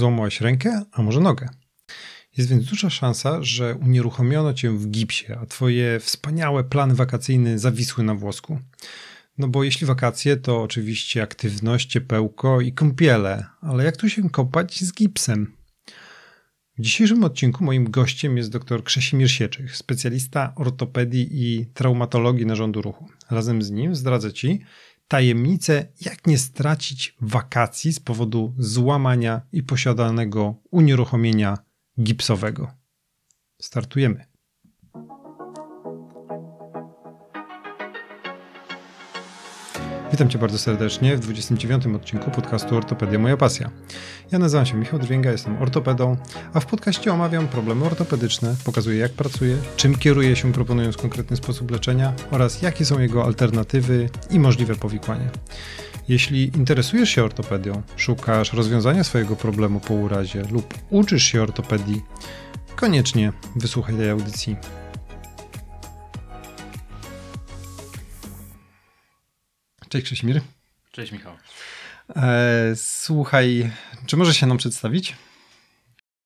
Złamałeś rękę, a może nogę. Jest więc duża szansa, że unieruchomiono cię w gipsie, a twoje wspaniałe plany wakacyjne zawisły na włosku. No bo jeśli wakacje, to oczywiście aktywność, ciepełko i kąpiele, ale jak tu się kopać z gipsem? W dzisiejszym odcinku moim gościem jest dr Krzesimir Sieczych, specjalista ortopedii i traumatologii narządu ruchu. Razem z nim zdradzę Ci tajemnicę, jak nie stracić wakacji z powodu złamania i posiadanego unieruchomienia gipsowego. Startujemy. Witam Cię bardzo serdecznie w 29. odcinku podcastu Ortopedia Moja Pasja. Ja nazywam się Michał Drwięga, jestem ortopedą, a w podcaście omawiam problemy ortopedyczne, pokazuję jak pracuję, czym kieruję się proponując konkretny sposób leczenia oraz jakie są jego alternatywy i możliwe powikłania. Jeśli interesujesz się ortopedią, szukasz rozwiązania swojego problemu po urazie lub uczysz się ortopedii, koniecznie wysłuchaj tej audycji. Cześć Krzyśmir. Cześć Michał. E, słuchaj, czy możesz się nam przedstawić?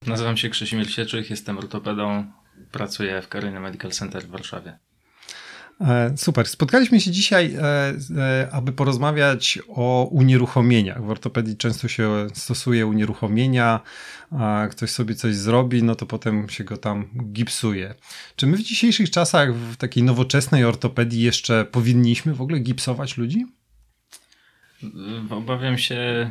Nazywam się Krzysimir Sieczych, jestem ortopedą, pracuję w Carolina Medical Center w Warszawie. E, super. Spotkaliśmy się dzisiaj, e, aby porozmawiać o unieruchomieniach. W ortopedii często się stosuje unieruchomienia, ktoś sobie coś zrobi, no to potem się go tam gipsuje. Czy my w dzisiejszych czasach, w takiej nowoczesnej ortopedii, jeszcze powinniśmy w ogóle gipsować ludzi? Obawiam się,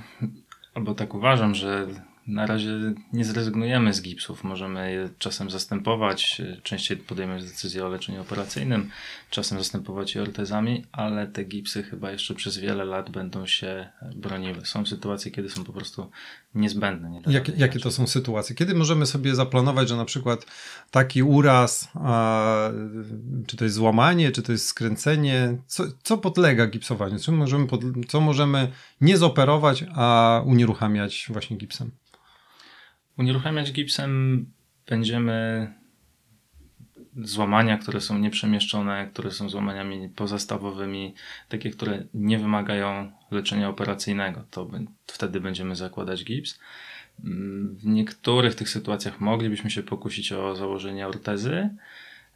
albo tak uważam, że na razie nie zrezygnujemy z gipsów. Możemy je czasem zastępować. Częściej podejmiemy decyzję o leczeniu operacyjnym, czasem zastępować je ortezami, ale te gipsy chyba jeszcze przez wiele lat będą się broniły. Są sytuacje, kiedy są po prostu niezbędne. Nie Jak, jakie to są sytuacje? Kiedy możemy sobie zaplanować, że na przykład taki uraz, a, czy to jest złamanie, czy to jest skręcenie, co, co podlega gipsowaniu? Co możemy, pod, co możemy nie zoperować, a unieruchamiać właśnie gipsem? Unieruchamiać gipsem będziemy złamania, które są nieprzemieszczone, które są złamaniami pozastawowymi, takie, które nie wymagają leczenia operacyjnego, to wtedy będziemy zakładać gips. W niektórych tych sytuacjach moglibyśmy się pokusić o założenie ortezy.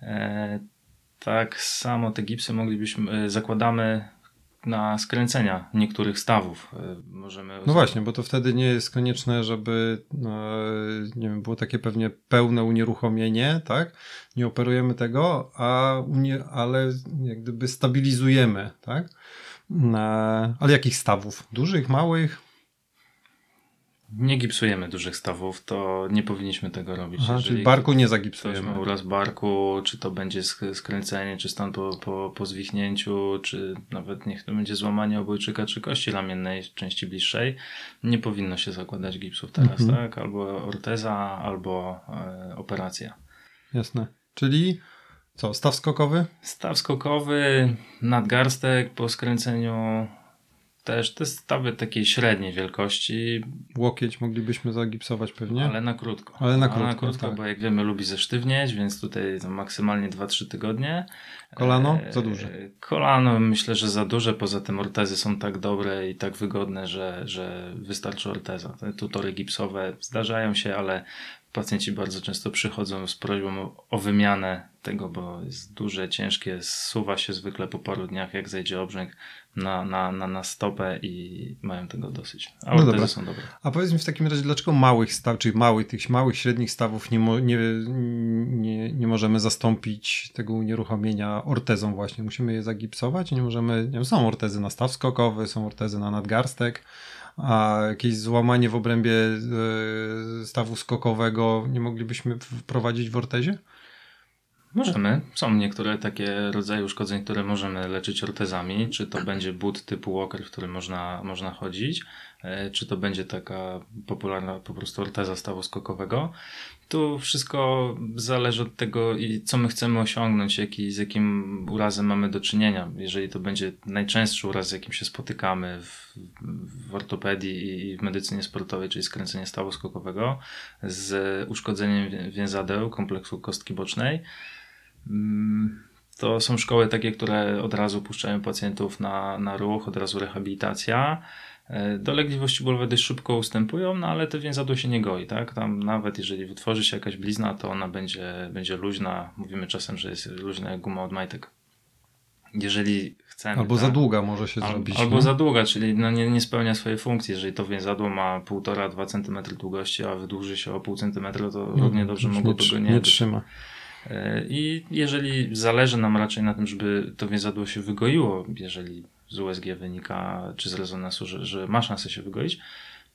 E, tak samo te gipsy moglibyśmy, e, zakładamy na skręcenia niektórych stawów. E, możemy no właśnie, bo to wtedy nie jest konieczne, żeby no, nie wiem, było takie pewnie pełne unieruchomienie, tak? Nie operujemy tego, a unie, ale jak gdyby stabilizujemy, tak? Ale jakich stawów? Dużych, małych? Nie gipsujemy dużych stawów, to nie powinniśmy tego robić. Aha, czyli barku nie zagipsujemy. Uraz barku, czy to będzie skręcenie, czy stan po, po, po zwichnięciu, czy nawet niech to będzie złamanie obojczyka, czy kości ramiennej, części bliższej, nie powinno się zakładać gipsów teraz, mhm. tak? Albo orteza, albo e, operacja. Jasne. Czyli co, staw skokowy? Staw skokowy, nadgarstek po skręceniu też te stawy takiej średniej wielkości. Łokieć moglibyśmy zagipsować pewnie. Ale na krótko. Ale na krótko, Ale na krótko tak. bo jak wiemy lubi zesztywnieć, więc tutaj maksymalnie 2-3 tygodnie. Kolano? Za duże. E, kolano myślę, że za duże. Poza tym ortezy są tak dobre i tak wygodne, że, że wystarczy orteza. Te tutory gipsowe zdarzają się, ale pacjenci bardzo często przychodzą z prośbą o, wymianę tego, bo jest duże, ciężkie, zsuwa się zwykle po paru dniach, jak zejdzie obrzęk na, na, na, na stopę i mają tego dosyć. A no dobra. są dobre. A powiedz mi w takim razie, dlaczego małych staw, czyli małych, tych małych, średnich stawów nie, mo, nie, nie, nie możemy zastąpić tego unieruchomienia ortezą właśnie? Musimy je zagipsować? Nie możemy, nie wiem, są ortezy na staw skokowy, są ortezy na nadgarstek, a jakieś złamanie w obrębie e, stawu skokowego nie moglibyśmy wprowadzić w ortezie? Możemy. Są niektóre takie rodzaje uszkodzeń, które możemy leczyć ortezami. Czy to będzie but typu walker, w którym można, można chodzić, e, czy to będzie taka popularna po prostu orteza stawu skokowego. Tu wszystko zależy od tego, co my chcemy osiągnąć, jaki, z jakim urazem mamy do czynienia. Jeżeli to będzie najczęstszy uraz, z jakim się spotykamy w, w ortopedii i w medycynie sportowej, czyli skręcenie stawu skokowego z uszkodzeniem więzadeł kompleksu kostki bocznej, mm, to są szkoły takie, które od razu puszczają pacjentów na, na ruch, od razu rehabilitacja. E, dolegliwości bólowe dość szybko ustępują, no ale to więzadło się nie goi, tak? Tam nawet jeżeli wytworzy się jakaś blizna, to ona będzie, będzie luźna. Mówimy czasem, że jest luźna jak guma od majtek. Jeżeli chcemy... Albo tak, za długa może się al, zrobić. Albo nie? za długa, czyli no nie, nie spełnia swojej funkcji. Jeżeli to więzadło ma 1,5-2 cm długości, a wydłuży się o pół centymetra, to No, równie dobrze mogłoby go nie nie trzyma. E, I jeżeli zależy nam raczej na tym, żeby to więzadło się wygoiło, jeżeli z USG wynika, czy z rezonansu, że, że ma szansę się wygoić,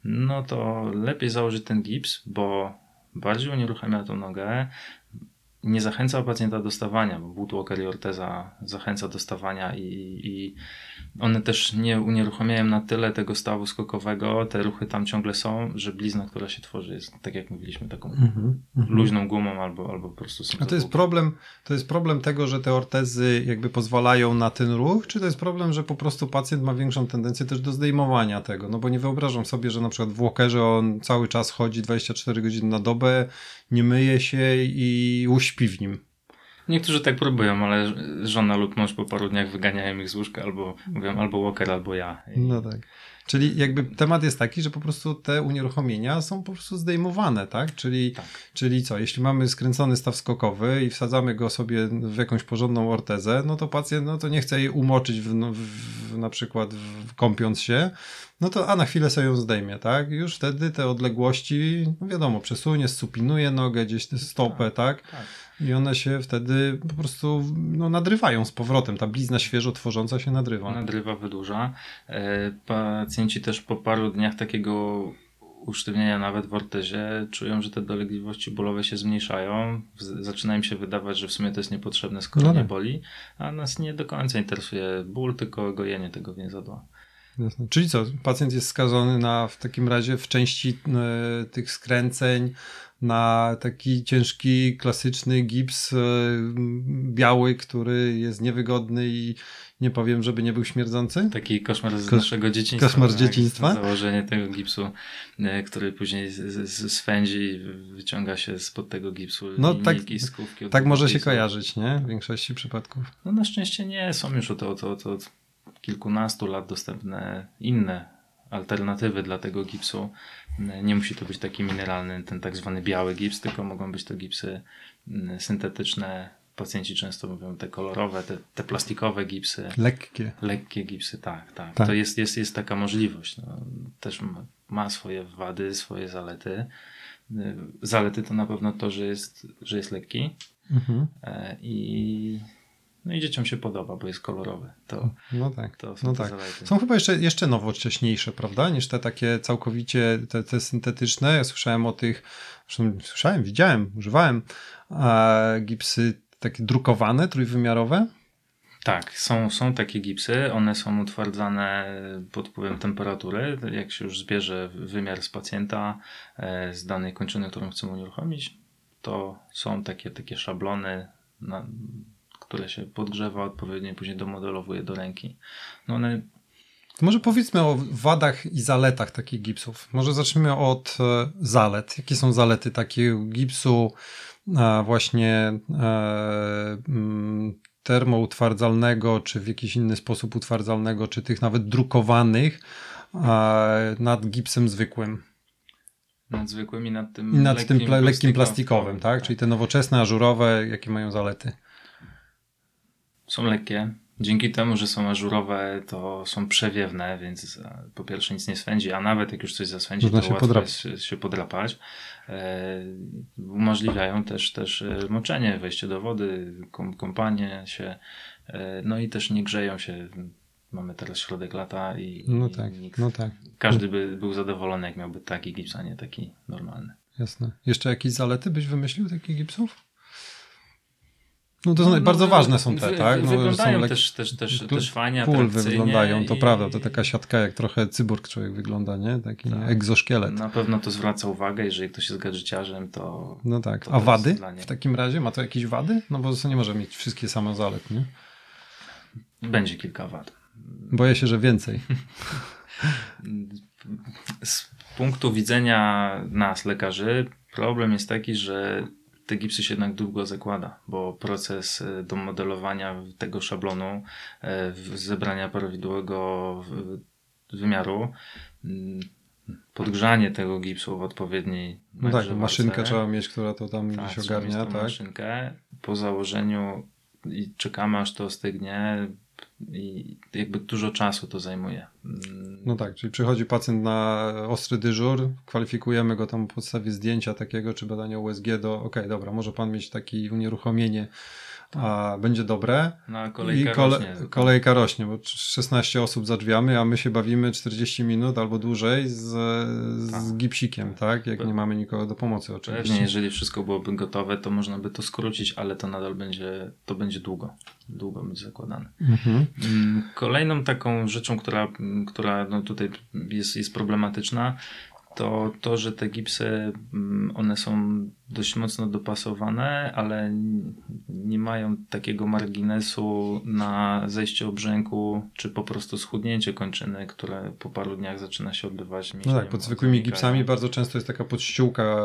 no to lepiej założyć ten gips, bo bardziej unieruchamia tą nogę, nie zachęca pacjenta do stawania, bo Bootwalker i orteza zachęca do stawania i, i one też nie unieruchamiają na tyle tego stawu skokowego, te ruchy tam ciągle są, że blizna, która się tworzy jest, tak jak mówiliśmy, taką Mhm, mhm. luźną gumą albo, albo po prostu są A to jest problem, to jest problem tego, że te ortezy jakby pozwalają na ten ruch, czy to jest problem, że po prostu pacjent ma większą tendencję też do zdejmowania tego? No bo nie wyobrażam sobie, że na przykład w walkerze on cały czas chodzi 24 godziny na dobę, nie myje się i uśpi w nim. Niektórzy tak próbują, ale żona lub mąż po paru dniach wyganiają ich z łóżka albo mówią albo Walker, albo ja. I No tak. Czyli jakby temat jest taki, że po prostu te unieruchomienia są po prostu zdejmowane, tak? Czyli, Tak. czyli co, jeśli mamy skręcony staw skokowy i wsadzamy go sobie w jakąś porządną ortezę, no to pacjent no to nie chce jej umoczyć w, no, w, na przykład w, kąpiąc się, no to a na chwilę sobie ją zdejmie, tak? Już wtedy te odległości, no wiadomo, przesunie, supinuje nogę, gdzieś stopę, tak? tak. I one się wtedy po prostu no, nadrywają z powrotem. Ta blizna świeżo tworząca się nadrywa. Nadrywa, wydłuża. E, Pacjenci też po paru dniach takiego usztywnienia nawet w ortezie czują, że te dolegliwości bólowe się zmniejszają. Zaczyna im się wydawać, że w sumie to jest niepotrzebne, skoro No nie tak. boli, a nas nie do końca interesuje ból, tylko gojenie tego więzadła. Jasne. Czyli co, pacjent jest skazany na w takim razie w części e, tych skręceń na taki ciężki, klasyczny gips e, biały, który jest niewygodny i nie powiem, żeby nie był śmierdzący? Taki koszmar z Kosz- naszego dzieciństwa. koszmar z tak? dzieciństwa? Założenie tego gipsu, e, który później swędzi i wyciąga się spod tego gipsu No, linijki, tak- skówki. Tak może się kojarzyć, nie? W większości przypadków. No na szczęście nie, są już od, od, od, od kilkunastu lat dostępne inne alternatywy dla tego gipsu. Nie musi to być taki mineralny, ten tak zwany biały gips, tylko mogą być to gipsy syntetyczne. Pacjenci często mówią te kolorowe, te, te plastikowe gipsy, Lekkie. lekkie gipsy, tak, tak. Tak. To jest, jest, jest taka możliwość. No, też ma, swoje wady, swoje zalety. Zalety to na pewno to, że jest, że jest lekki, Mhm. E, I, no i dzieciom się podoba, bo jest kolorowy. To, No tak. to są No tak. Są chyba jeszcze, jeszcze nowocześniejsze, prawda? Niż te takie całkowicie te, te syntetyczne. Ja słyszałem o tych, słyszałem, widziałem, używałem e, gipsy takie drukowane, trójwymiarowe. Tak, są, są takie gipsy. One są utwardzane pod wpływem temperatury. Jak się już zbierze wymiar z pacjenta, e, z danej kończyny, którą chcemy unieruchomić, to są takie, takie szablony, na, które się podgrzewa odpowiednio i później domodelowuje do ręki. No one To może powiedzmy o wadach i zaletach takich gipsów. Może zacznijmy od e, zalet. Jakie są zalety takiego gipsu e, właśnie e, mm, termoutwardzalnego, czy w jakiś inny sposób utwardzalnego, czy tych nawet drukowanych nad gipsem zwykłym. nad zwykłymi, nad tym I nad tym pla- lekkim plastikowym, plastikowym, tak? Czyli te nowoczesne, ażurowe, jakie mają zalety. Są lekkie. Dzięki temu, że są ażurowe, to są przewiewne, więc e, po pierwsze nic nie swędzi, a nawet jak już coś zaswędzi, Można to się łatwo podrapać. jest się podrapać. E, umożliwiają też, też e, moczenie, wejście do wody, kąp- kąpanie się, e, no i też nie grzeją się. Mamy teraz środek lata i, No i tak, nikt, no tak, każdy by był zadowolony, jak miałby taki gips, a nie taki normalny. jasne. Jeszcze jakieś zalety byś wymyślił takich gipsów? No to są, No, bardzo wy- ważne są te, wy- tak? wy- No, że wyglądają lek- też, też, też, też fajnie, atrakcyjnie wyglądają, to i- prawda, to taka siatka jak trochę cyborg człowiek wygląda, nie? Taki Tak. egzoszkielet. Na pewno to zwraca uwagę, jeżeli ktoś jest gadżeciarzem, to No tak. To A wady w takim razie? Ma to jakieś wady? No bo to nie może mieć wszystkie same zalet, nie? będzie kilka wad. Boję się, że więcej. Z punktu widzenia nas, lekarzy, problem jest taki, że te gipsy się jednak długo zakłada, bo proces e, do modelowania tego szablonu, w- zebrania prawidłowego wymiaru. Podgrzanie tego gipsu w odpowiedniej No tak, maszynkę trzeba mieć, która to tam tak, gdzieś ogarnia, tak? maszynkę. Po założeniu i czekamy aż to ostygnie i jakby dużo czasu to zajmuje. No tak, czyli przychodzi pacjent na ostry dyżur, kwalifikujemy go tam na podstawie zdjęcia takiego czy badania USG do, ok, dobra, może pan mieć takie unieruchomienie a będzie dobre. No, kolejka I kole, rośnie. Kolejka rośnie, bo 16 osób za drzwiami, a my się bawimy 40 minut albo dłużej z, z tak. gipsikiem, tak? Jak nie mamy nikogo do pomocy oczywiście. Pewnie, jeżeli wszystko byłoby gotowe, to można by to skrócić, ale to nadal będzie, to będzie długo. Długo będzie zakładane. Mhm. Mm, kolejną taką rzeczą, która, która no tutaj jest, jest problematyczna, to to, że te gipsy, mm, one są dość mocno dopasowane, ale nie mają takiego marginesu na zejście obrzęku, czy po prostu schudnięcie kończyny, które po paru dniach zaczyna się odbywać. No tak, pod zwykłymi gipsami bardzo często jest taka podściółka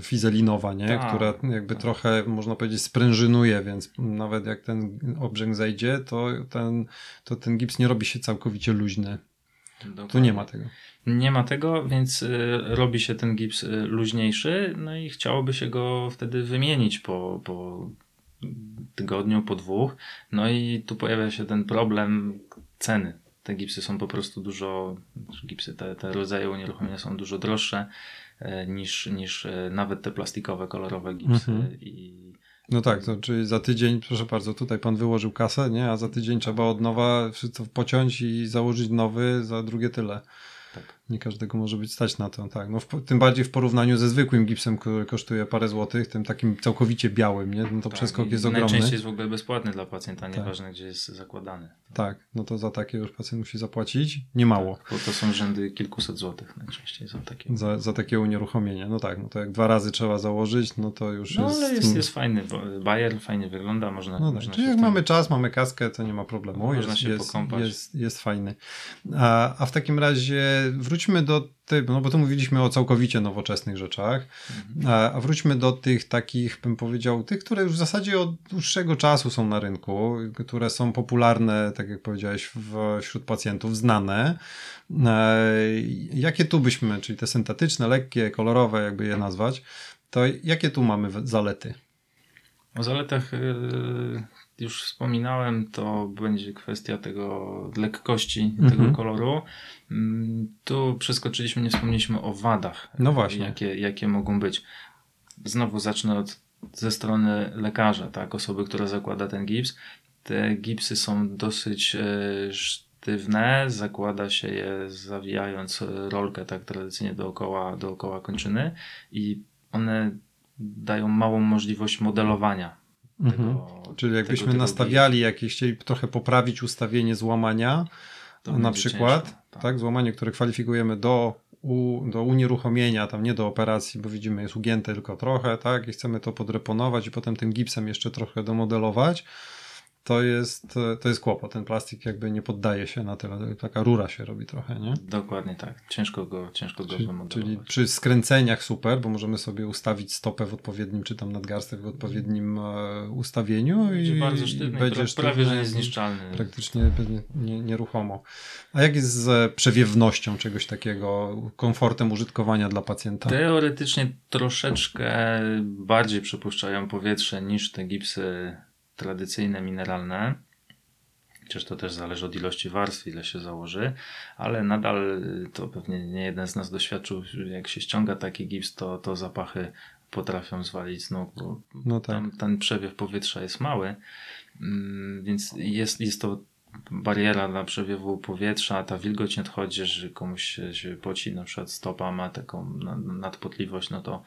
fizelinowa, nie? Tak, która jakby tak. trochę, można powiedzieć, sprężynuje, więc nawet jak ten obrzęk zejdzie, to ten, to ten gips nie robi się całkowicie luźny. Dokładnie. Tu nie ma tego. Nie ma tego, więc y, robi się ten gips y, luźniejszy, no i chciałoby się go wtedy wymienić po, po tygodniu, po dwóch. No i tu pojawia się ten problem ceny. Te gipsy są po prostu dużo, gipsy, te, te rodzaje unieruchomienia są dużo droższe e, niż, niż nawet te plastikowe, kolorowe gipsy. Mhm. I no tak, to czyli za tydzień, proszę bardzo, tutaj pan wyłożył kasę, nie? A za tydzień trzeba od nowa wszystko pociąć i założyć nowy za drugie tyle. Tak. Nie każdego może być stać na to, tak. No w, tym bardziej w porównaniu ze zwykłym gipsem, który kosztuje parę złotych, tym takim całkowicie białym, nie? No to tak, przeskok jest ogromny. Najczęściej jest w ogóle bezpłatny dla pacjenta, tak. nieważne gdzie jest zakładany. Tak, no to za takie już pacjent musi zapłacić niemało. Tak, bo to są rzędy kilkuset złotych najczęściej za takie. Za, za takie unieruchomienie, no tak, no to jak dwa razy trzeba założyć, no to już no, jest... No ale jest, jest fajny, Bayer fajnie wygląda, można... No tak, można czyli jak tym... mamy czas, mamy kaskę, to nie ma problemu. Można jest, się jest, pokąpać. Jest, jest fajny. A, a w takim razie wróćmy do ty, no bo tu mówiliśmy o całkowicie nowoczesnych rzeczach, mhm. a wróćmy do tych takich, bym powiedział, tych, które już w zasadzie od dłuższego czasu są na rynku, które są popularne, tak jak powiedziałeś, wśród pacjentów, znane. E, jakie tu byśmy, czyli te syntetyczne, lekkie, kolorowe, jakby je nazwać, to jakie tu mamy zalety? O zaletach yy, już wspominałem, to będzie kwestia tego lekkości mhm. tego koloru. Mm, tu przeskoczyliśmy, nie wspomnieliśmy o wadach. No właśnie. Jakie, jakie mogą być. Znowu zacznę od ze strony lekarza, tak, osoby, która zakłada ten gips. Te gipsy są dosyć e, sztywne, zakłada się je zawijając rolkę tak tradycyjnie dookoła, dookoła kończyny i one dają małą możliwość modelowania Mhm. Tego, Czyli jakbyśmy tego nastawiali, jakieś chcieli trochę poprawić ustawienie złamania, to na przykład, ciężko, tak. tak, złamanie, które kwalifikujemy do, u, do unieruchomienia, tam nie do operacji, bo widzimy jest ugięte tylko trochę, tak, i chcemy to podreponować i potem tym gipsem jeszcze trochę domodelować, to jest, to jest kłopot. Ten plastik jakby nie poddaje się na tyle. Taka rura się robi trochę, nie? Dokładnie tak. Ciężko go, ciężko go czyli, czyli przy skręceniach super, bo możemy sobie ustawić stopę w odpowiednim, czy tam nadgarstek w odpowiednim e, ustawieniu będzie i bardzo sztywny, i będzie prawie, że niezniszczalny. Praktycznie nie, nieruchomo. A jak jest z przewiewnością czegoś takiego, komfortem użytkowania dla pacjenta? Teoretycznie troszeczkę bardziej przepuszczają powietrze niż te gipsy tradycyjne, mineralne. Chociaż to też zależy od ilości warstw, ile się założy, ale nadal to pewnie nie jeden z nas doświadczył, jak się ściąga taki gips, to, to zapachy potrafią zwalić z nóg, bo no tak. tam ten przewiew powietrza jest mały, mm, więc jest, jest to bariera dla przewiewu powietrza, ta wilgoć nie odchodzi, że komuś się, się poci, na przykład stopa ma taką nadpotliwość, no to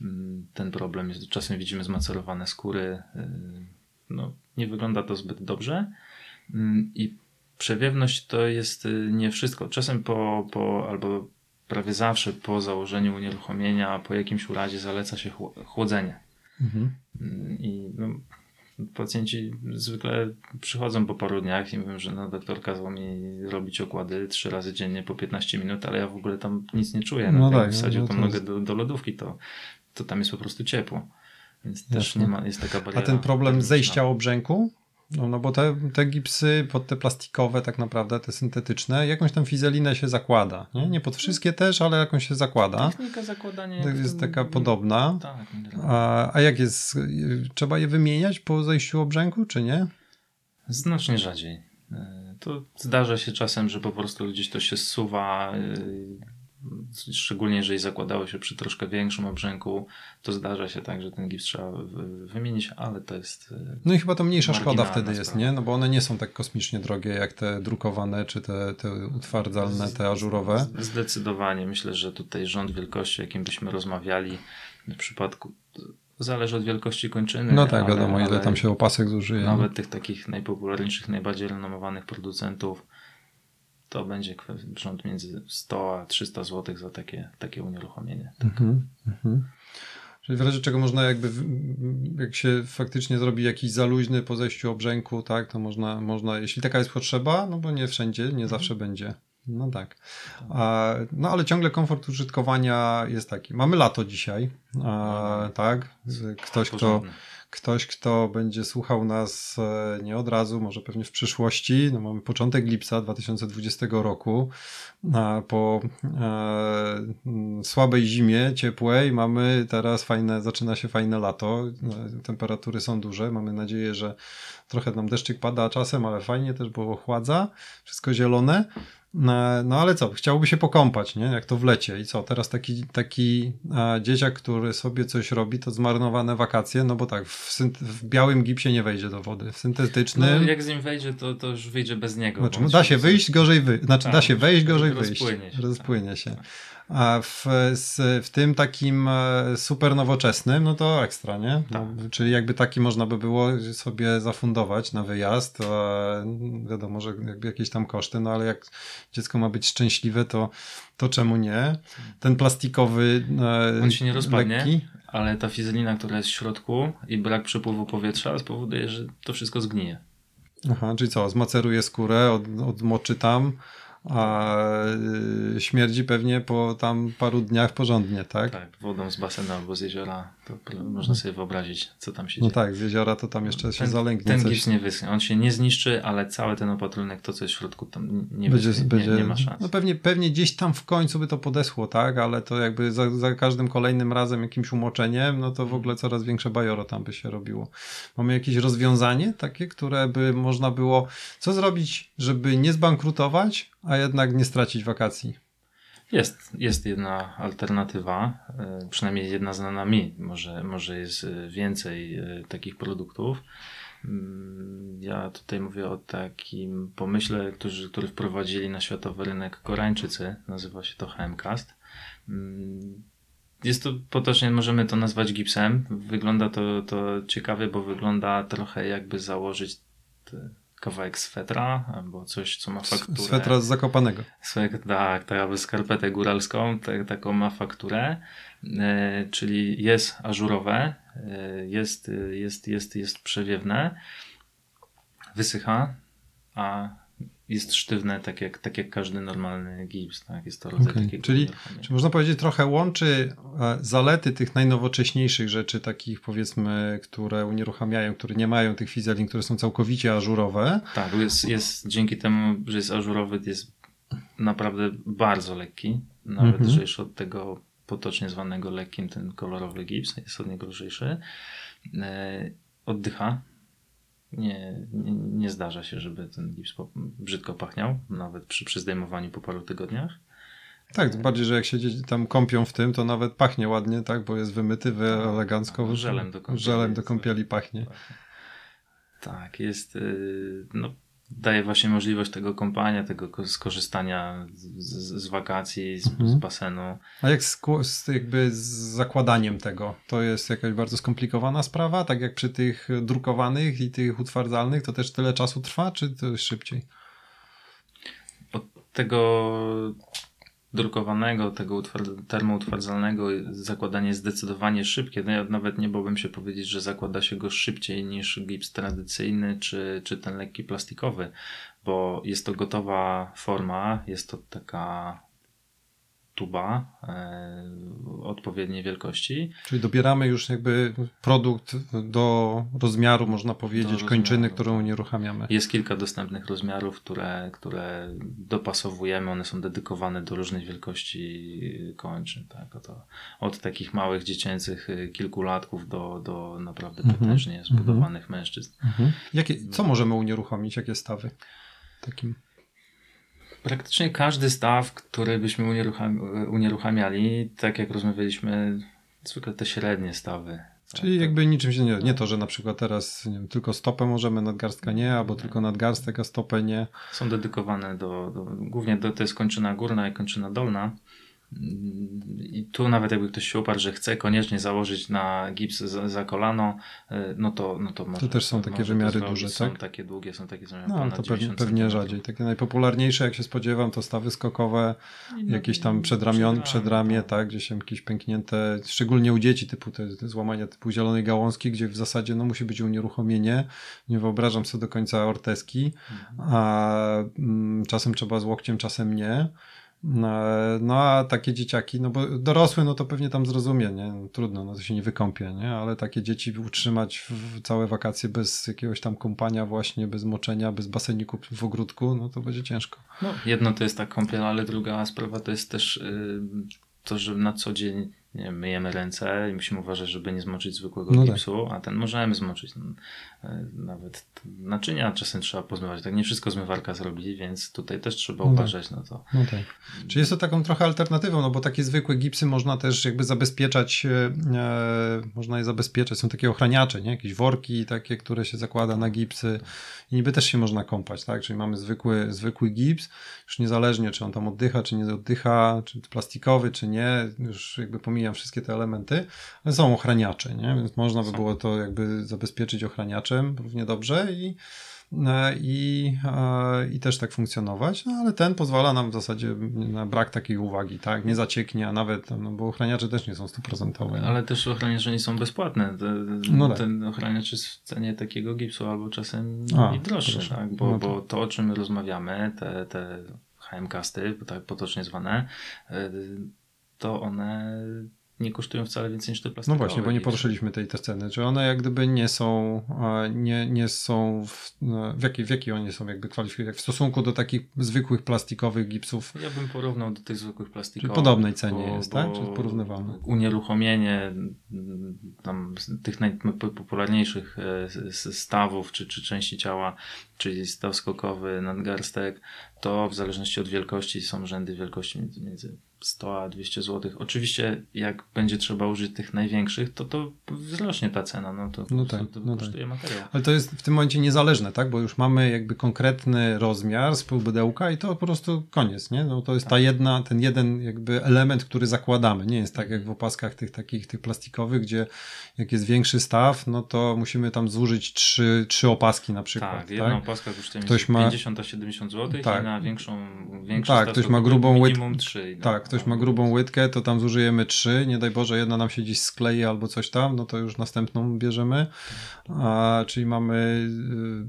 mm, ten problem jest. Czasem widzimy zmacerowane skóry, y, no, nie wygląda to zbyt dobrze. Mm, I przewiewność to jest y, nie wszystko. Czasem po, po albo prawie zawsze po założeniu unieruchomienia, po jakimś urazie zaleca się chłodzenie. Mhm. Mm, I no, pacjenci zwykle przychodzą po paru dniach i mówią, że no, doktor kazał mi robić okłady trzy razy dziennie po 15 minut, ale ja w ogóle tam nic nie czuję. No, no tak, wsadził no, tą nogę do, do lodówki, to, to tam jest po prostu ciepło. Więc też nie ma, jest taka bariera. A ten problem zejścia obrzęku? No, no bo te, te gipsy pod te plastikowe tak naprawdę, te syntetyczne, jakąś tam fizelinę się zakłada. Nie, nie pod wszystkie też, ale jakąś się zakłada. Technika zakładania To jest taka podobna. Tak, A, a jak jest? Trzeba je wymieniać po zejściu obrzęku, czy nie? Znacznie rzadziej. E, To zdarza się czasem, że po prostu gdzieś to się zsuwa, e, szczególnie jeżeli zakładało się przy troszkę większym obrzęku, to zdarza się tak, że ten gips trzeba wy- wymienić, ale to jest... e, No i chyba to mniejsza szkoda wtedy jest, sprawa. nie? No bo one nie są tak kosmicznie drogie jak te drukowane, czy te, te utwardzalne, te ażurowe. Zdecydowanie. Myślę, że tutaj rząd wielkości, jakim byśmy rozmawiali w przypadku... Zależy od wielkości kończyny. No tak, ale- wiadomo, ile tam się opasek zużyje. Nawet tych takich najpopularniejszych, najbardziej renomowanych producentów to będzie rząd między 100 a 300 zł za takie, takie unieruchomienie. Mhm, mhm. Czyli w razie czego można jakby, jak się faktycznie zrobi jakiś zaluźny po zejściu obrzęku, tak, to można, można, jeśli taka jest potrzeba, no bo nie wszędzie, nie zawsze będzie. No tak. A, no ale ciągle komfort użytkowania jest taki. Mamy lato dzisiaj, a, tak? Ktoś, kto. Ktoś, kto będzie słuchał nas e, nie od razu, może pewnie w przyszłości. No, mamy początek lipca 2020 roku. Po e, słabej zimie, ciepłej, mamy teraz fajne, zaczyna się fajne lato. E, Temperatury są duże. Mamy nadzieję, że trochę nam deszczyk pada czasem, ale fajnie też, bo ochładza. Wszystko zielone. No, no ale co, chciałby się pokąpać, nie? Jak to w lecie. I co, teraz taki, taki a, dzieciak, który sobie coś robi, to zmarnowane wakacje, no bo tak, w, w białym gipsie nie wejdzie do wody. W No, syntetycznym, jak z nim wejdzie, to, to już wyjdzie bez niego. znaczy, no, da się wyjść, gorzej wyjść. Znaczy, Tak, da się wejść, gorzej wyjść. rozpłynie się, Rozpłynie tak. się. W, z, w tym takim e, super nowoczesnym, no to ekstra, nie? No, czyli jakby taki można by było sobie zafundować na wyjazd. Wiadomo, że jakby jakieś tam koszty, no ale jak dziecko ma być szczęśliwe, to, to czemu nie? Ten plastikowy. e, On się nie rozpadnie, lekki. ale ta fizelina, która jest w środku i brak przepływu powietrza spowoduje, że to wszystko zgnije. Aha, czyli co, zmaceruje skórę, od, odmoczy tam, a y, śmierdzi pewnie po tam paru dniach porządnie, tak? Tak, wodą z basenu albo z jeziora, to można sobie wyobrazić, co tam się No dzieje. tak, z jeziora to tam jeszcze się ten, zalęgnie ten coś. gips nie wyschnie. On się nie zniszczy, ale cały ten opatrunek, to co jest w środku, tam nie, będzie, wyschnie, będzie, nie, nie ma szans. No pewnie, pewnie gdzieś tam w końcu by to podeschło, tak? Ale to jakby za, za każdym kolejnym razem jakimś umoczeniem, no to w ogóle coraz większe bajoro tam by się robiło. Mamy jakieś rozwiązanie takie, które by można było, co zrobić, żeby nie zbankrutować, a jednak nie stracić wakacji? Jest, jest jedna alternatywa, e, przynajmniej jedna znana mi. Może, może jest e, więcej e, takich produktów. Mm, Ja tutaj mówię o takim pomyśle, który, który wprowadzili na światowy rynek Koreańczycy. Nazywa się to HMCast. Mm, Jest to potocznie, możemy to nazwać gipsem. Wygląda to, to ciekawie, bo wygląda trochę jakby założyć te- kawałek swetra albo coś, co ma fakturę. Swetra z Zakopanego. Tak, tak, aby skarpetę góralską, tak, taką ma fakturę, e, czyli jest ażurowe, e, jest, jest, jest, jest przewiewne, wysycha, a jest sztywne, tak jak, tak jak każdy normalny gips, tak, jest to rodzaj takiego czyli- unieruchomienia. Czy można powiedzieć, trochę łączy e, zalety tych najnowocześniejszych rzeczy, takich powiedzmy, które unieruchamiają, które nie mają tych fizelin, które są całkowicie ażurowe. Tak, jest, jest dzięki temu, że jest ażurowy, jest naprawdę bardzo lekki. Nawet Mhm. lżejszy od tego potocznie zwanego lekkim, ten kolorowy gips jest od niego lżejszy. E, oddycha. Nie, nie, nie zdarza się, żeby ten gips brzydko pachniał, nawet przy, przy zdejmowaniu po paru tygodniach. Tak, tym bardziej, że jak się tam kąpią w tym, to nawet pachnie ładnie, tak, bo jest wymyty wy elegancko. tak, żelem do kąpieli Żelem do kąpieli pachnie. Tak, jest. y, No, daje właśnie możliwość tego kąpania, tego ko- skorzystania z, z, z wakacji, z, Mhm. z basenu. A jak z, z, jakby z zakładaniem tego? To jest jakaś bardzo skomplikowana sprawa? Tak jak przy tych drukowanych i tych utwardzalnych, to też tyle czasu trwa, czy to szybciej? Od tego drukowanego, tego utward- termoutwardzalnego zakładanie jest zdecydowanie szybkie. No nawet nie bałbym się powiedzieć, że zakłada się go szybciej niż gips tradycyjny czy, czy ten lekki plastikowy, bo jest to gotowa forma, jest to taka tuba odpowiedniej wielkości. Czyli dobieramy już jakby produkt do rozmiaru, można powiedzieć, rozmiaru, kończyny, którą unieruchamiamy. Jest kilka dostępnych rozmiarów, które, które dopasowujemy, one są dedykowane do różnych wielkości kończyn. Tak? Od, od takich małych dziecięcych kilkulatków do, do naprawdę mhm. potężnie mhm. zbudowanych mężczyzn. Mhm. Jakie, co możemy unieruchomić? Jakie stawy? Takim praktycznie każdy staw, który byśmy unierucham, unieruchamiali, tak jak rozmawialiśmy, zwykle te średnie stawy. Czyli tak, jakby niczym się nie, nie to, że na przykład teraz wiem, tylko stopę możemy, nadgarstka nie, albo nie. tylko nadgarstek, a stopę nie. Są dedykowane do, do głównie do, to jest kończyna górna i kończyna dolna. I tu nawet jakby ktoś się uparł, że chce koniecznie założyć na gips za, za kolano, e, no to, no to może. To też są takie wymiary duże, są tak? Są takie długie, są takie co No to pewnie, pewnie rzadziej. Takie najpopularniejsze, jak się spodziewam, to stawy skokowe, no, jakieś tam przedramion, przedramię, tak. tak, gdzieś jakieś pęknięte, szczególnie u dzieci, typu te, te złamania typu zielonej gałązki, gdzie w zasadzie no, musi być unieruchomienie. Nie wyobrażam sobie do końca orteski, mhm. a mm, czasem trzeba z łokciem, czasem nie. No, no a takie dzieciaki, no bo dorosły, no to pewnie tam zrozumie, nie? No, trudno, no to się nie wykąpie, nie? Ale takie dzieci utrzymać w całe wakacje bez jakiegoś tam kąpania właśnie, bez moczenia, bez baseniku w ogródku, no to będzie ciężko. No, jedno to jest ta kąpiel, ale druga sprawa to jest też yy, to, że na co dzień wiem, myjemy ręce i musimy uważać, żeby nie zmoczyć zwykłego no gipsu, tak. a ten możemy zmoczyć. No, e, nawet naczynia czasem trzeba pozmywać. Tak nie wszystko zmywarka zrobi, więc tutaj też trzeba no tak. uważać tak. na to. No tak. Czyli jest to taką trochę alternatywą, no bo takie zwykłe gipsy można też jakby zabezpieczać, e, e można je zabezpieczać. Są takie ochraniacze, nie? Jakieś worki takie, które się zakłada na gipsy i niby też się można kąpać, tak? Czyli mamy zwykły, zwykły gips, już niezależnie czy on tam oddycha, czy nie oddycha, czy plastikowy, czy nie, już jakby pomijam wszystkie te elementy, ale są ochraniacze, nie? Więc można by było to jakby zabezpieczyć ochraniaczem równie dobrze i E, i, e, i też tak funkcjonować, no ale ten pozwala nam w zasadzie na brak takiej uwagi, tak, nie zacieknie, a nawet, no bo ochraniacze też nie są stuprocentowe. Ale też ochraniacze nie są bezpłatne, no tak. ten ochraniacz jest w cenie takiego gipsu albo czasem a, i droższy, tak, bo, no bo to o czym rozmawiamy, te, te HM-casty, tak potocznie zwane, e, to one nie kosztują wcale więcej niż te plastikowe. No właśnie, bo nie poruszyliśmy tej te ceny. Czy one jak gdyby nie są, nie, nie są w, no, w, jakiej, w jakiej one są jakby kwalifikowane w stosunku do takich zwykłych plastikowych gipsów? Ja bym porównał do tych zwykłych plastikowych. Czyli podobnej cenie bo, jest, tak? Czy porównywalne? Unieruchomienie tam tych najpopularniejszych e, stawów czy, czy części ciała, czyli staw skokowy, nadgarstek, to w zależności od wielkości są rzędy wielkości między, między 100 a 200 zł. Oczywiście, jak będzie trzeba użyć tych największych, to to wzrośnie ta cena. No to, no tak, to no kosztuje tak. materiał. Ale to jest w tym momencie niezależne, tak? Bo już mamy jakby konkretny rozmiar z półbydełka i to po prostu koniec, nie? No to jest tak. ta jedna, ten jeden jakby element, który zakładamy. Nie jest tak jak w opaskach tych takich tych plastikowych, gdzie jak jest większy staw, no to musimy tam zużyć trzy, trzy opaski na przykład. Tak, jedna tak? Opaska kosztuje ktoś ma 50 a 70 zł tak. i na większą, większą tak, ktoś ma grubą minimum 3. No. Tak, ktoś ma grubą łydkę, to tam zużyjemy trzy, nie daj Boże, jedna nam się gdzieś sklei albo coś tam, no to już następną bierzemy, a, czyli mamy,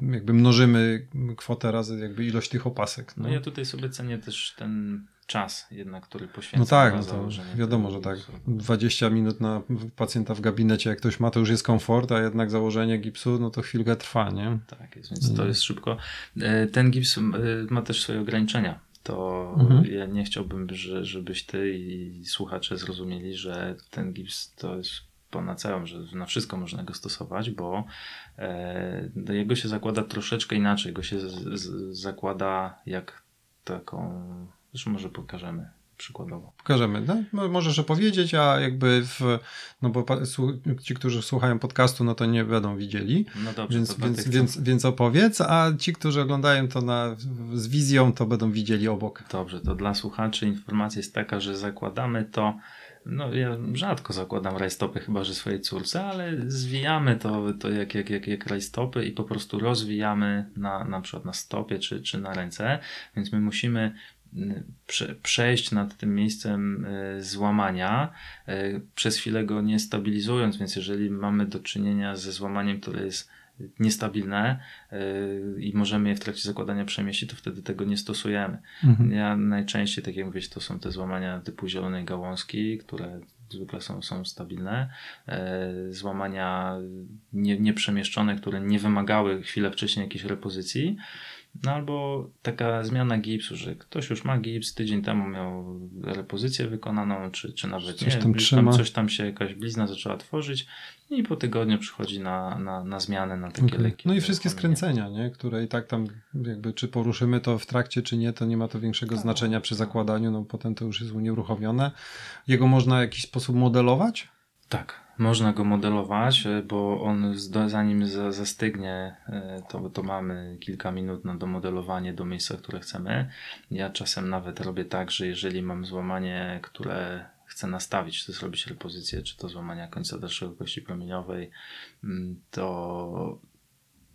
y, jakby mnożymy kwotę razy jakby ilość tych opasek. No, no ja tutaj sobie cenię też ten czas jednak, który poświęca No tak, no to wiadomo, że tak. 20 minut na pacjenta w gabinecie, jak ktoś ma, to już jest komfort, a jednak założenie gipsu, no to chwilkę trwa, nie? Tak, jest, więc to jest szybko. E, ten gips e, ma też swoje ograniczenia to mhm. ja nie chciałbym, że, żebyś ty i słuchacze zrozumieli, że ten gips to jest panaceum, że na wszystko można go stosować, bo e, jego się zakłada troszeczkę inaczej. Go się z, z, zakłada jak taką, zresztą może pokażemy przykładowo. Pokażemy, no? Możesz opowiedzieć, a jakby w, no bo ci, którzy słuchają podcastu, no to nie będą widzieli. No dobrze, więc, więc, więc, więc opowiedz, a ci, którzy oglądają to na, z wizją, to będą widzieli obok. Dobrze, to dla słuchaczy informacja jest taka, że zakładamy to no ja rzadko zakładam rajstopy, chyba że swojej córce, ale zwijamy to, to jak, jak, jak, jak rajstopy i po prostu rozwijamy na, na przykład na stopie czy, czy na ręce, więc my musimy prze, przejść nad tym miejscem e, złamania, e, przez chwilę go nie stabilizując, więc jeżeli mamy do czynienia ze złamaniem, które jest niestabilne yy, i możemy je w trakcie zakładania przemieścić, to wtedy tego nie stosujemy. Mhm. Ja najczęściej, tak jak mówię, to są te złamania typu zielonej gałązki, które zwykle są, są stabilne. Yy, złamania nie, nieprzemieszczone, które nie wymagały chwilę wcześniej jakiejś repozycji. No albo taka zmiana gipsu, że ktoś już ma gips, tydzień temu miał repozycję wykonaną, czy, czy nawet coś nie, tam, tam coś tam się jakaś blizna zaczęła tworzyć i po tygodniu przychodzi na, na, na zmianę na takie okay. leki. No i wszystkie skręcenia, nie? które i tak tam jakby czy poruszymy to w trakcie, czy nie, to nie ma to większego tak, znaczenia przy zakładaniu, no potem to już jest unieruchomione. Jego można w jakiś sposób modelować? Tak, można go modelować, e, bo on zanim zastygnie, e, to, to mamy kilka minut na domodelowanie do miejsca, które chcemy. Ja czasem nawet robię tak, że jeżeli mam złamanie, które chcę nastawić, czy to zrobić repozycję, czy to złamania końca dalszego kości promieniowej, mm, to,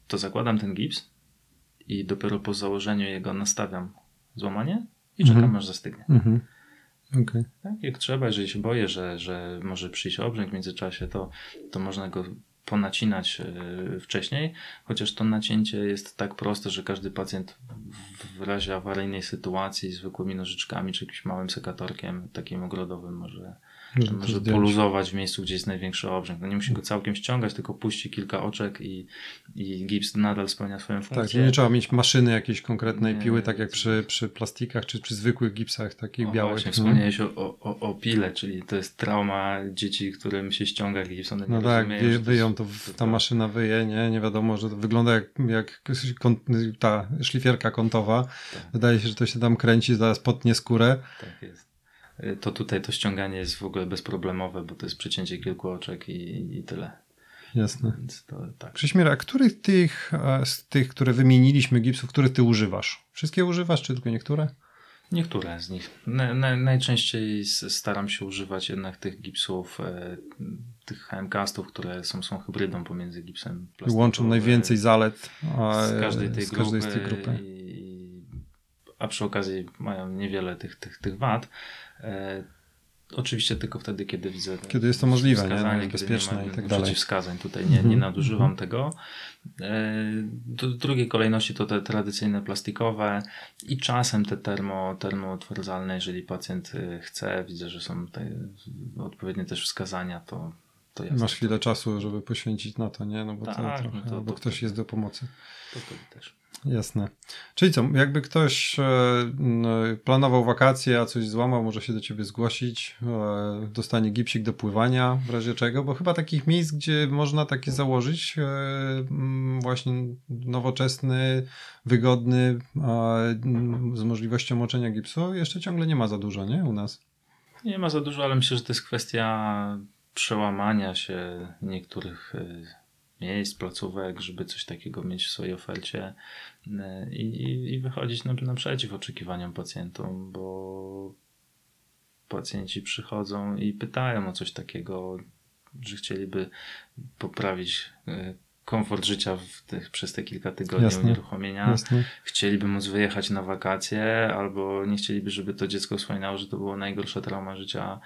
to zakładam ten gips i dopiero po założeniu jego nastawiam złamanie i czekam mhm. aż zastygnie. Mhm. Okay. Tak, jak trzeba, jeżeli się boję, że, że może przyjść obrzęk w międzyczasie, to, to można go ponacinać e, wcześniej, chociaż to nacięcie jest tak proste, że każdy pacjent w razie awaryjnej sytuacji zwykłymi nożyczkami czy jakimś małym sekatorkiem takim ogrodowym może że może poluzować w miejscu, gdzie jest największy obrzęk. No nie musi go całkiem ściągać, tylko puści kilka oczek i, i gips nadal spełnia swoją tak, funkcję. Tak, nie trzeba mieć maszyny jakiejś konkretnej nie, piły, tak jak przy, przy plastikach czy przy zwykłych gipsach takich o, białych. Właśnie, no. wspomniałeś o, o, o pile, czyli to jest trauma dzieci, którym się ściąga gips. One no tak, wie, wyją, to, to ta maszyna wyje, nie, nie wiadomo, że to wygląda jak, jak ta szlifierka kątowa. Tak. Wydaje się, że to się tam kręci, zaraz potnie skórę. Tak jest to tutaj to ściąganie jest w ogóle bezproblemowe, bo to jest przecięcie kilku oczek i, i tyle. Jasne. Więc to, tak. a których tych, e, z tych, które wymieniliśmy gipsów, których ty używasz? Wszystkie używasz, czy tylko niektóre? Niektóre z nich. Na, na, najczęściej staram się używać jednak tych gipsów, e, tych HM-castów, które są, są hybrydą pomiędzy gipsem plastikowym. Łączą najwięcej zalet a, z każdej tej z grupy. Każdej z tej grupy. A przy okazji mają niewiele tych, tych, tych wad. E, oczywiście tylko wtedy, kiedy widzę. Kiedy jest to możliwe, nie? bezpieczne i tak dalej. Przeciwwskazań tutaj nie, nie nadużywam mm -hmm. tego. E, do drugiej kolejności to te tradycyjne plastikowe i czasem te termo, termotwardzalne, jeżeli pacjent e, chce, widzę, że są odpowiednie też wskazania, to, to. Masz chwilę czasu, żeby poświęcić na to, nie? No bo, tak, to trochę, no to, bo to, ktoś jest do pomocy. To wtedy też. Jasne. Czyli co, jakby ktoś e, planował wakacje, a coś złamał, może się do ciebie zgłosić, e, dostanie gipsik do pływania, w razie czego, bo chyba takich miejsc, gdzie można takie założyć, e, właśnie nowoczesny, wygodny, z możliwością moczenia gipsu, jeszcze ciągle nie ma za dużo, nie? U nas. Nie ma za dużo, ale myślę, że to jest kwestia przełamania się niektórych miejsc, placówek, żeby coś takiego mieć w swojej ofercie e, i, i wychodzić naprzeciw oczekiwaniom pacjentom, bo pacjenci przychodzą i pytają o coś takiego, że chcieliby poprawić e, komfort życia tych, przez te kilka tygodni jasne, unieruchomienia. Jasne. Chcieliby móc wyjechać na wakacje, albo nie chcieliby, żeby to dziecko wspominało, że to było najgorsza trauma życia,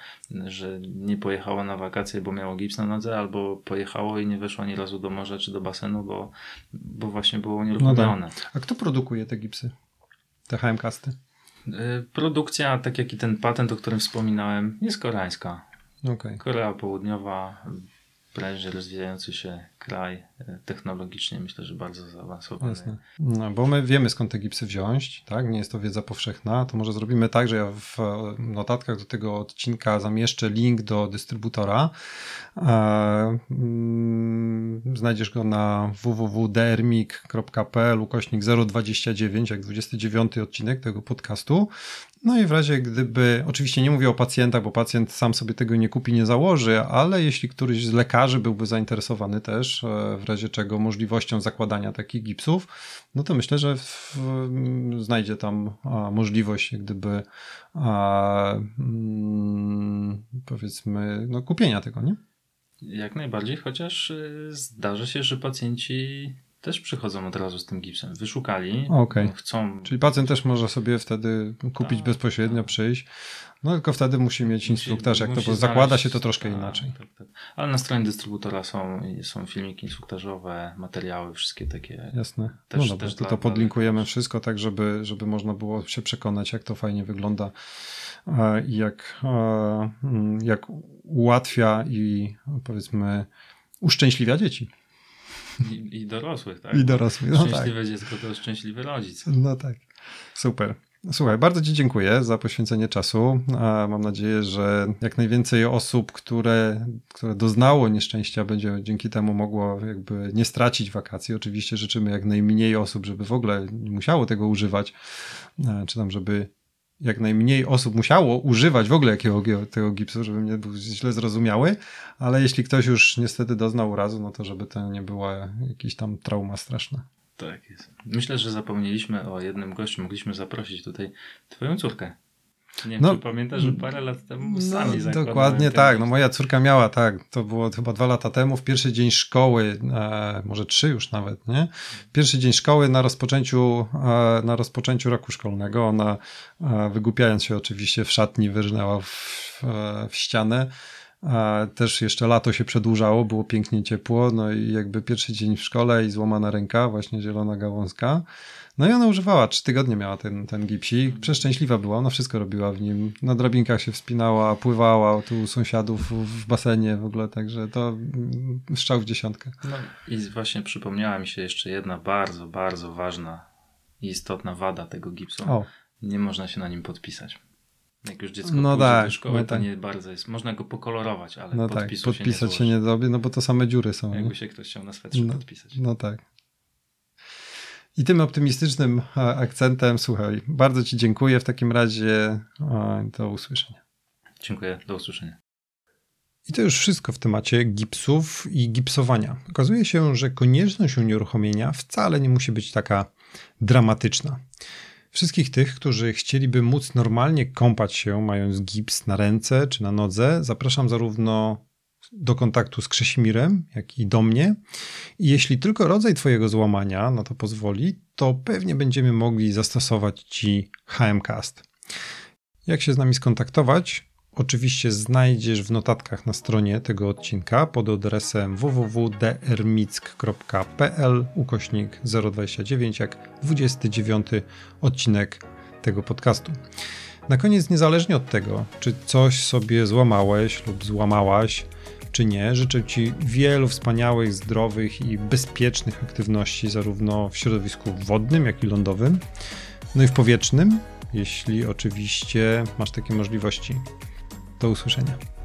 że nie pojechało na wakacje, bo miało gips na nodze, albo pojechało i nie weszło ani razu do morza czy do basenu, bo, bo właśnie było unieruchomione. No tak. A kto produkuje te gipsy? Te HM-kasty? Y, produkcja, tak jak i ten patent, o którym wspominałem, jest koreańska. Okay. Korea Południowa prężnie rozwijający się kraj e, technologicznie, myślę, że bardzo zaawansowany. Jasne. No, bo my wiemy skąd te gipsy wziąć, tak? Nie jest to wiedza powszechna. To może zrobimy tak, że ja w notatkach do tego odcinka zamieszczę link do dystrybutora. E, mm, znajdziesz go na www.drmik.pl ukośnik 029, jak 29 odcinek tego podcastu. No i w razie gdyby, oczywiście nie mówię o pacjentach, bo pacjent sam sobie tego nie kupi, nie założy, ale jeśli któryś z lekarzy byłby zainteresowany też, e, w razie czego możliwością zakładania takich gipsów, no to myślę, że w, znajdzie tam możliwość gdyby a, mm, powiedzmy no, kupienia tego, nie? Jak najbardziej, chociaż y, zdarza się, że pacjenci też przychodzą od razu z tym gipsem. Wyszukali, okay. chcą. Czyli pacjent też może sobie wtedy kupić tak, bezpośrednio, tak. przyjść. No tylko wtedy musi mieć instruktaż, jak to, zakłada się to troszkę tak, inaczej. Tak, tak. Ale na stronie dystrybutora są, są filmiki instruktażowe, materiały, wszystkie takie. Jasne. Też, no też to, to podlinkujemy wszystko tak, żeby, żeby można było się przekonać, jak to fajnie wygląda i jak, mm, jak ułatwia i powiedzmy uszczęśliwia dzieci. I, I, dorosłych, tak? I dorosłych, no Szczęśliwe tak. dziecko to szczęśliwy rodzic. No tak. Super. Słuchaj, bardzo Ci dziękuję za poświęcenie czasu. Mam nadzieję, że jak najwięcej osób, które, które doznało nieszczęścia, będzie dzięki temu mogło jakby nie stracić wakacji. Oczywiście życzymy jak najmniej osób, żeby w ogóle nie musiało tego używać, czy tam, żeby jak najmniej osób musiało używać w ogóle jakiego, tego gipsu, żeby nie był źle zrozumiały, ale jeśli ktoś już niestety doznał urazu, no to żeby to nie była jakaś tam trauma straszna. Tak jest. Myślę, że zapomnieliśmy o jednym gościu. Mogliśmy zaprosić tutaj twoją córkę. Nie wiem, no, czy pamiętasz, że parę lat temu no, sami no, Dokładnie tak. No moja córka miała tak, to było chyba dwa lata temu, w pierwszy dzień szkoły, e, może trzy już nawet, nie? Pierwszy dzień szkoły na rozpoczęciu, e, na rozpoczęciu roku szkolnego. Ona, e, wygłupiając się oczywiście w szatni, wyrżnęła w, w ścianę też jeszcze lato się przedłużało, było pięknie ciepło, no i jakby pierwszy dzień w szkole i złamana ręka, właśnie zielona gałązka. No i ona używała, trzy tygodnie miała ten, ten gipsik, przeszczęśliwa była, ona wszystko robiła w nim, na drabinkach się wspinała, pływała tu u sąsiadów w basenie w ogóle, także to mm, strzał w dziesiątkę. No i właśnie przypomniała mi się jeszcze jedna bardzo, bardzo ważna i istotna wada tego gipsu. O. Nie można się na nim podpisać. Jak już dziecko no tak, do szkoły, no to tak. nie bardzo jest. Można go pokolorować, ale no tak, podpisać się nie, się nie no bo to same dziury są. Jakby nie? się ktoś chciał na swetrze no, podpisać. No tak. I tym optymistycznym akcentem, słuchaj, bardzo Ci dziękuję w takim razie. Do usłyszenia. Dziękuję, do usłyszenia. I to już wszystko w temacie gipsów i gipsowania. Okazuje się, że konieczność unieruchomienia wcale nie musi być taka dramatyczna. Wszystkich tych, którzy chcieliby móc normalnie kąpać się, mając gips na ręce czy na nodze, zapraszam zarówno do kontaktu z Krześmirem, jak i do mnie. I jeśli tylko rodzaj Twojego złamania na to pozwoli, to pewnie będziemy mogli zastosować Ci HMCast. Jak się z nami skontaktować? Oczywiście znajdziesz w notatkach na stronie tego odcinka pod adresem www.drmick.pl ukośnik 029 jak 29 odcinek tego podcastu. Na koniec, niezależnie od tego, czy coś sobie złamałeś lub złamałaś, czy nie, życzę Ci wielu wspaniałych, zdrowych i bezpiecznych aktywności, zarówno w środowisku wodnym, jak i lądowym, no i w powietrznym, jeśli oczywiście masz takie możliwości. Do usłyszenia.